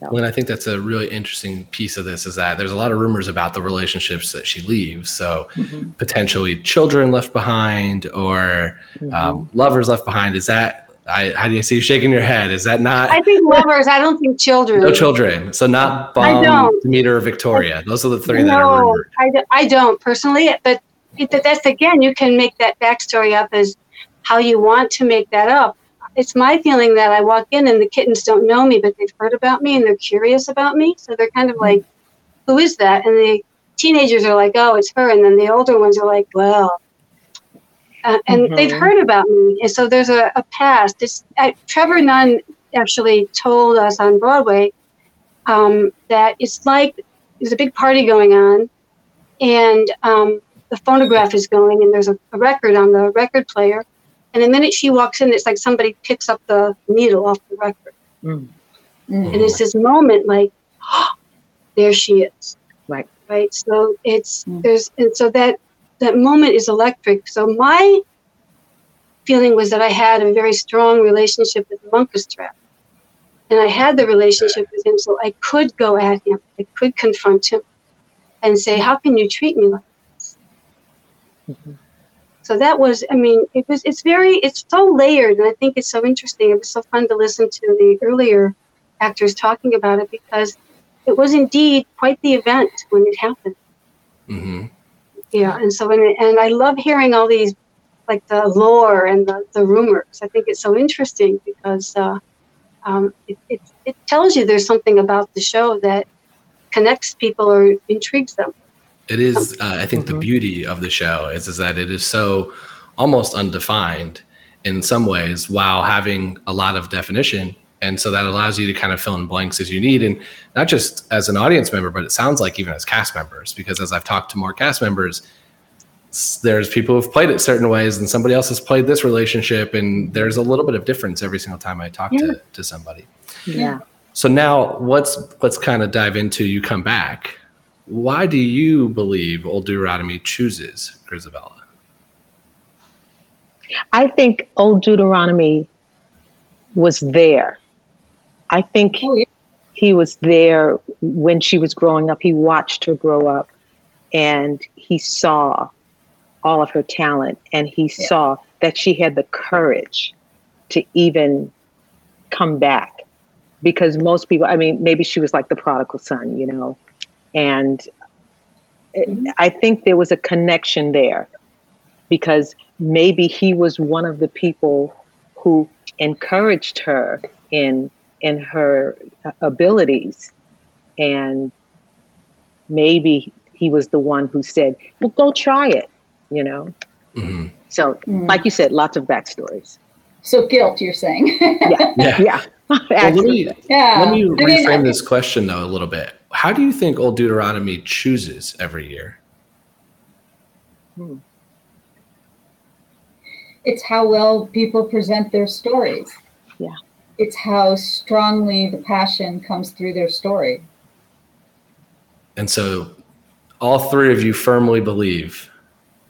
Well, and I think that's a really interesting piece of this is that there's a lot of rumors about the relationships that she leaves. So Mm-hmm. potentially children left behind or um, lovers left behind. Is that, I, how do you see you shaking your head? Is that not I think lovers, I don't think children. no children? So not don't. Demeter, or Victoria. Those are the three that are No, rumored. I, d- I don't personally, but that's again, you can make that backstory up as how you want to make that up. It's my feeling that I walk in and the kittens don't know me, but they've heard about me and they're curious about me. So they're kind of like, who is that? And the teenagers are like, oh, it's her. And then the older ones are like, well, uh, and they've Mhm. heard about me. And so there's a, a past. It's, uh, Trevor Nunn actually told us on Broadway um, that it's like there's a big party going on and um, the phonograph is going and there's a, a record on the record player. And the minute she walks in, it's like somebody picks up the needle off the record. Mm. mm. And it's this moment like, there she is. Right. Right. So it's mm. there's and so that that moment is electric. So my feeling was that I had a very strong relationship with Munkustrap. And I had the relationship with him, so I could go at him. I could confront him and say, How can you treat me like this? Mm-hmm. So that was, I mean, it was, it's very, it's so layered. And I think it's so interesting. It was so fun to listen to the earlier actors talking about it because it was indeed quite the event when it happened. hmm Yeah, and so and, and I love hearing all these, like the lore and the, the rumors. I think it's so interesting because uh, um, it, it it tells you there's something about the show that connects people or intrigues them. It is, uh, I think, the beauty of the show is is that it is so almost undefined in some ways, while having a lot of definition, and so that allows you to kind of fill in blanks as you need, and not just as an audience member, but it sounds like even as cast members, because as I've talked to more cast members, there's people who've played it certain ways, and somebody else has played this relationship, and there's a little bit of difference every single time I talk to to somebody. Yeah. So now let's let's kind of dive into you come back. Why do you believe Old Deuteronomy chooses Grizabella? I think Old Deuteronomy was there. I think oh, he was there when she was growing up. He watched her grow up and he saw all of her talent and he saw that she had the courage to even come back because most people, I mean, maybe she was like the prodigal son, you know, and it- I think there was a connection there because maybe he was one of the people who encouraged her in in her uh, abilities. And maybe he was the one who said well go try it you know? Mhm. so like you said lots of backstories. So guilt, you're saying? yeah. Yeah. yeah Well, let me, Yeah. let me I mean, reframe this question though a little bit. How do you think Old Deuteronomy chooses every year? Hmm. It's how well people present their stories. Yeah. It's how strongly the passion comes through their story. And so all three of you firmly believe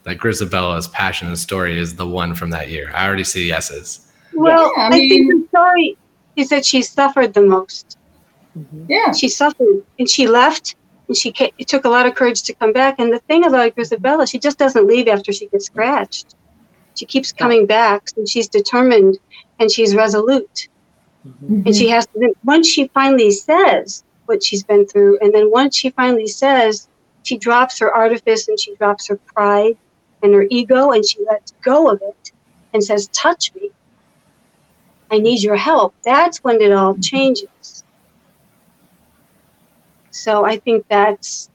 that Grizabella's passion and story is the one from that year. I already see yeses. Well, Yeah, I I, think the story is that she suffered the most. Mm-hmm. Yeah. She suffered and she left and she ca it took a lot of courage to come back. And the thing about Grizabella, she just doesn't leave after she gets scratched. She keeps coming back and she's determined and she's resolute. Mm-hmm. And she has to, then once she finally says what she's been through, and then once she finally says, she drops her artifice and she drops her pride and her ego and she lets go of it and says, Touch me. I need your help. That's when it all changes. So I think that's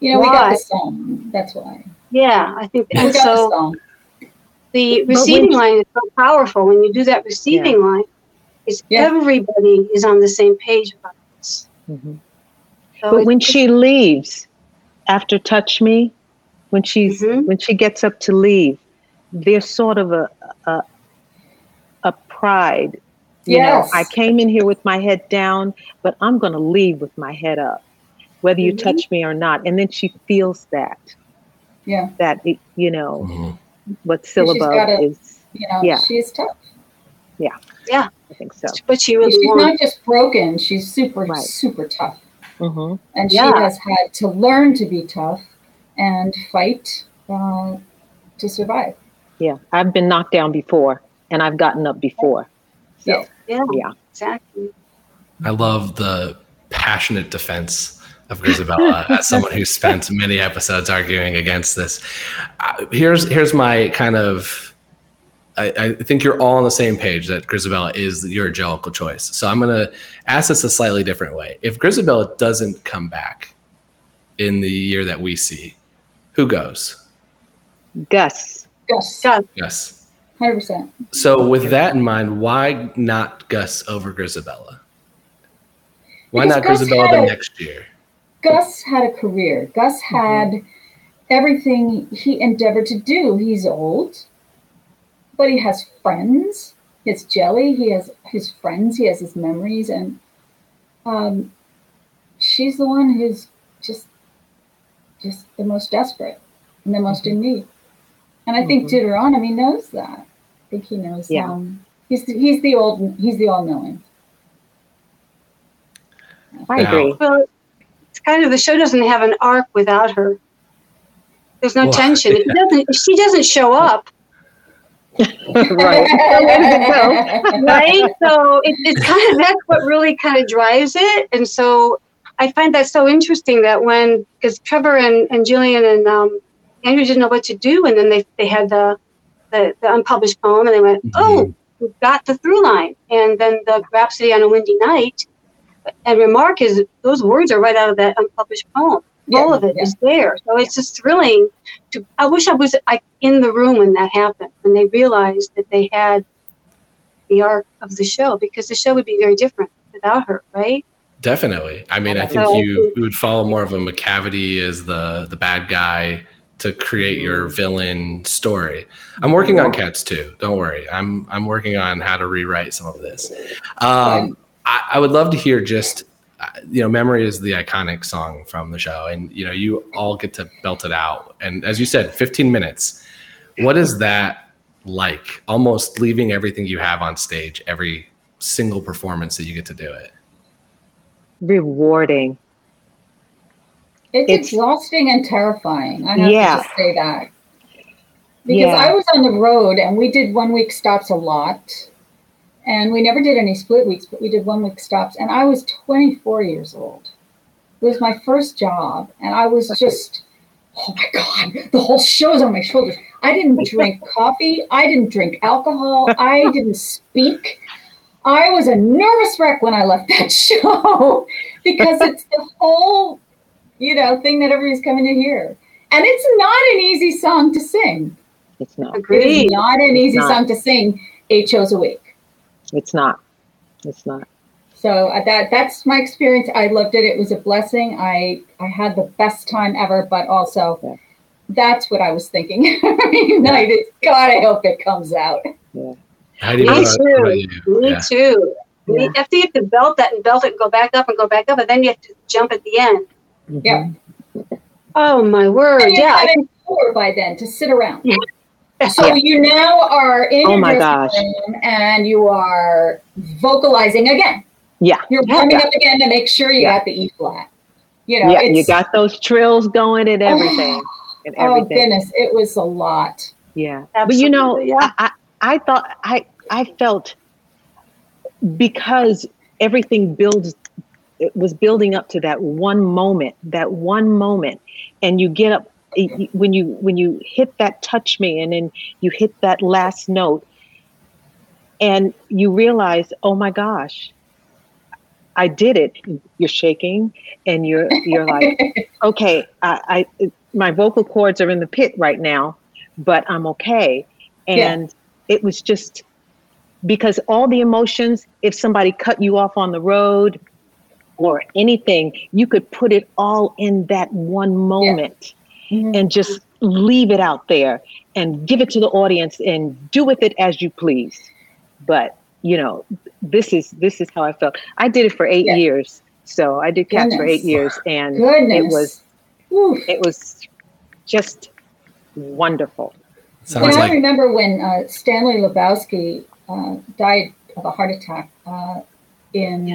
You know, we got Why? the song. That's why. yeah, I think We and got the so song. the receiving she- line is so powerful. When you do that receiving line, it's everybody is on the same page about this. Mhm. So but when she leaves after touch me when she's Mm-hmm. when she gets up to leave there's sort of a a, a pride you Yes. know i came in here with my head down but i'm going to leave with my head up whether you Mhm. touch me or not and then she feels that Yeah. that it, you know Mm-hmm. what She's syllable is You know, Yeah. she's tough. yeah yeah, i think so but she was. she's won. not just broken, she's super, Right. super tough. hmm And she has had to learn to be tough and fight uh, to survive. yeah i've been knocked down before and i've gotten up before so Yeah. Yeah, yeah exactly. I love the passionate defense of Grizabella as someone who spent many episodes arguing against this. Uh, here's here's my kind of I, I think you're all on the same page that Grizabella is your Jellicle choice. So I'm going to ask this a slightly different way. If Grizabella doesn't come back in the year that we see, who goes? Gus. Gus. Gus. Gus. Hundred percent. So with that in mind, why not Gus over Grizabella? Why Because not Gus Grizabella the a- next year? Gus had a career. Gus had everything he endeavored to do. He's old, but he has friends. He has Jelly. He has his friends. He has his memories, and um, she's the one who's just, just the most desperate and the most in need. And I think Mhm. Deuteronomy knows that. I think he knows. Yeah. Um, he's the, he's the old he's the all knowing. I agree. Well, it's kind of the show doesn't have an arc without her. There's no Well, tension. If, she doesn't, if she doesn't show up, right. right? So it, it's kind of that's what really kind of drives it. And so I find that so interesting that when because Trevor and, and Julian and um, Andrew didn't know what to do, and then they they had the the, the unpublished poem, and they went, mm-hmm. "Oh, we've got the through line," and then the Rhapsody on a Windy Night. And remark is those words are right out of that unpublished poem. All of it is there, so it's just thrilling. To I wish I was like in the room when that happened, when they realized that they had the arc of the show, because the show would be very different without her, right? Definitely. I mean, I think you, you would follow more of a Macavity as the the bad guy to create your villain story. I'm working on cats too. Don't worry. I'm I'm working on how to rewrite some of this. Um, I, I would love to hear just uh, you know, memory is the iconic song from the show, and you know, you all get to belt it out. And as you said, 15 minutes. What is that like? Almost leaving everything you have on stage every single performance that you get to do it. Rewarding. It's, It's- exhausting and terrifying. I have Yeah. to just say that. Because Yeah. I was on the road and we did one week stops a lot. And we never did any split weeks, but we did one week stops. And I was 24 years old. It was my first job. And I was just, oh my God, the whole show's on my shoulders. I didn't drink coffee. I didn't drink alcohol. I didn't speak. I was a nervous wreck when I left that show because it's the whole you know, thing that everybody's coming to hear. And it's not an easy song to sing. It's not. It Agreed. is not an easy not. song to sing eight shows a week. It's not. It's not. So uh, that that's my experience. I loved it. It was a blessing. I I had the best time ever, but also that's what I was thinking every night. Is God, I hope it comes out. Heidi, Me what about- what about too. you? Me Yeah. too. You have to, you have to belt that and belt it and go back up and go back up, and then you have to jump at the end. Yeah. Mm-hmm. Oh my word! And Yeah, I- having four by then to sit around. So you now are in Oh your my gosh. room and you are vocalizing again. Yeah. You're warming up again to make sure you got the E flat. You know, yeah, you got those trills going and oh, everything. and Oh goodness, it was a lot. Yeah. Absolutely. But you know, yeah. I, I, I thought I I felt because everything builds it was building up to that one moment, that one moment, and you get up when you when you hit that touch me and then you hit that last note and you realize, oh my gosh, I did it. You're shaking and you're you're like, okay, I, I my vocal cords are in the pit right now, but I'm okay. Yeah. And it was just because all the emotions, if somebody cut you off on the road or anything, you could put it all in that one moment and just leave it out there and give it to the audience and do with it as you please. But you know, this is this is how I felt. I did it for eight years. So I did cats for eight years and it was Oof. it was just wonderful. And I remember when uh, Stanley Lebowsky uh, died of a heart attack uh, in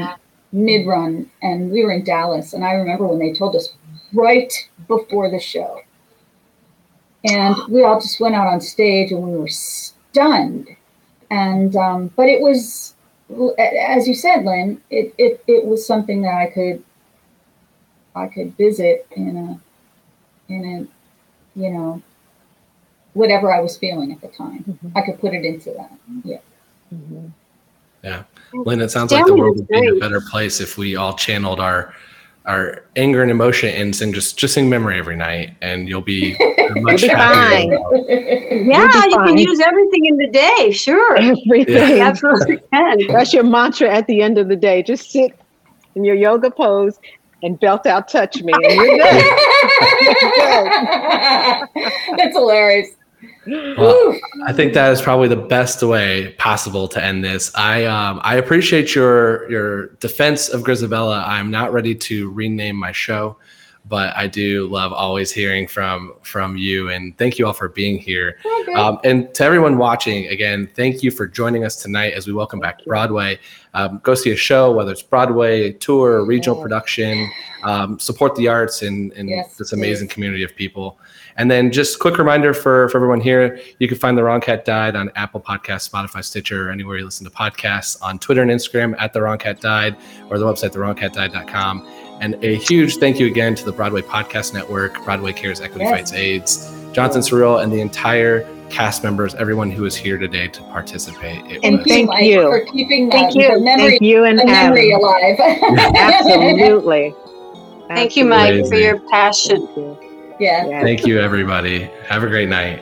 mid run, and we were in Dallas. And I remember when they told us right before the show. And we all just went out on stage and we were stunned. And, um, but it was, as you said, Lynn, it, it, it was something that I could, I could visit in a, in a, you know, whatever I was feeling at the time. I could put it into that. Yeah. Yeah. Lynn, it sounds like the world would be a better place if we all channeled our our anger and emotion and sing just just sing memory every night and you'll be much You'll be fine. Yeah, you can use everything in the day. Sure. Everything. You absolutely can. That's your mantra at the end of the day. Just sit in your yoga pose and belt out touch me and you're good. That's hilarious. Well, I think that is probably the best way possible to end this. I um, I appreciate your your defense of Grizabella. I'm not ready to rename my show, but I do love always hearing from from you. And thank you all for being here. Um, and to everyone watching, again, thank you for joining us tonight as we welcome back Broadway. Um, go see a show, whether it's Broadway tour, regional production. Um, support the arts and, and Yes, this amazing community of people. And then just quick reminder for, for everyone here, you can find The Wrong Cat Died on Apple Podcasts, Spotify, Stitcher, or anywhere you listen to podcasts, on Twitter and Instagram at The Wrong Cat Died, or the website, TheWrongCatDied.com. And a huge thank you again to the Broadway Podcast Network, Broadway Cares Equity Yes. Fights AIDS, Jonathan Cerullo, and the entire cast members, everyone who is here today to participate. It And was- thank Mike, you. for keeping Thank you. the memory, Thank you and the memory alive. Absolutely. Thank you, Mike, for your passion. yeah. Yes. Thank you, everybody. Have a great night.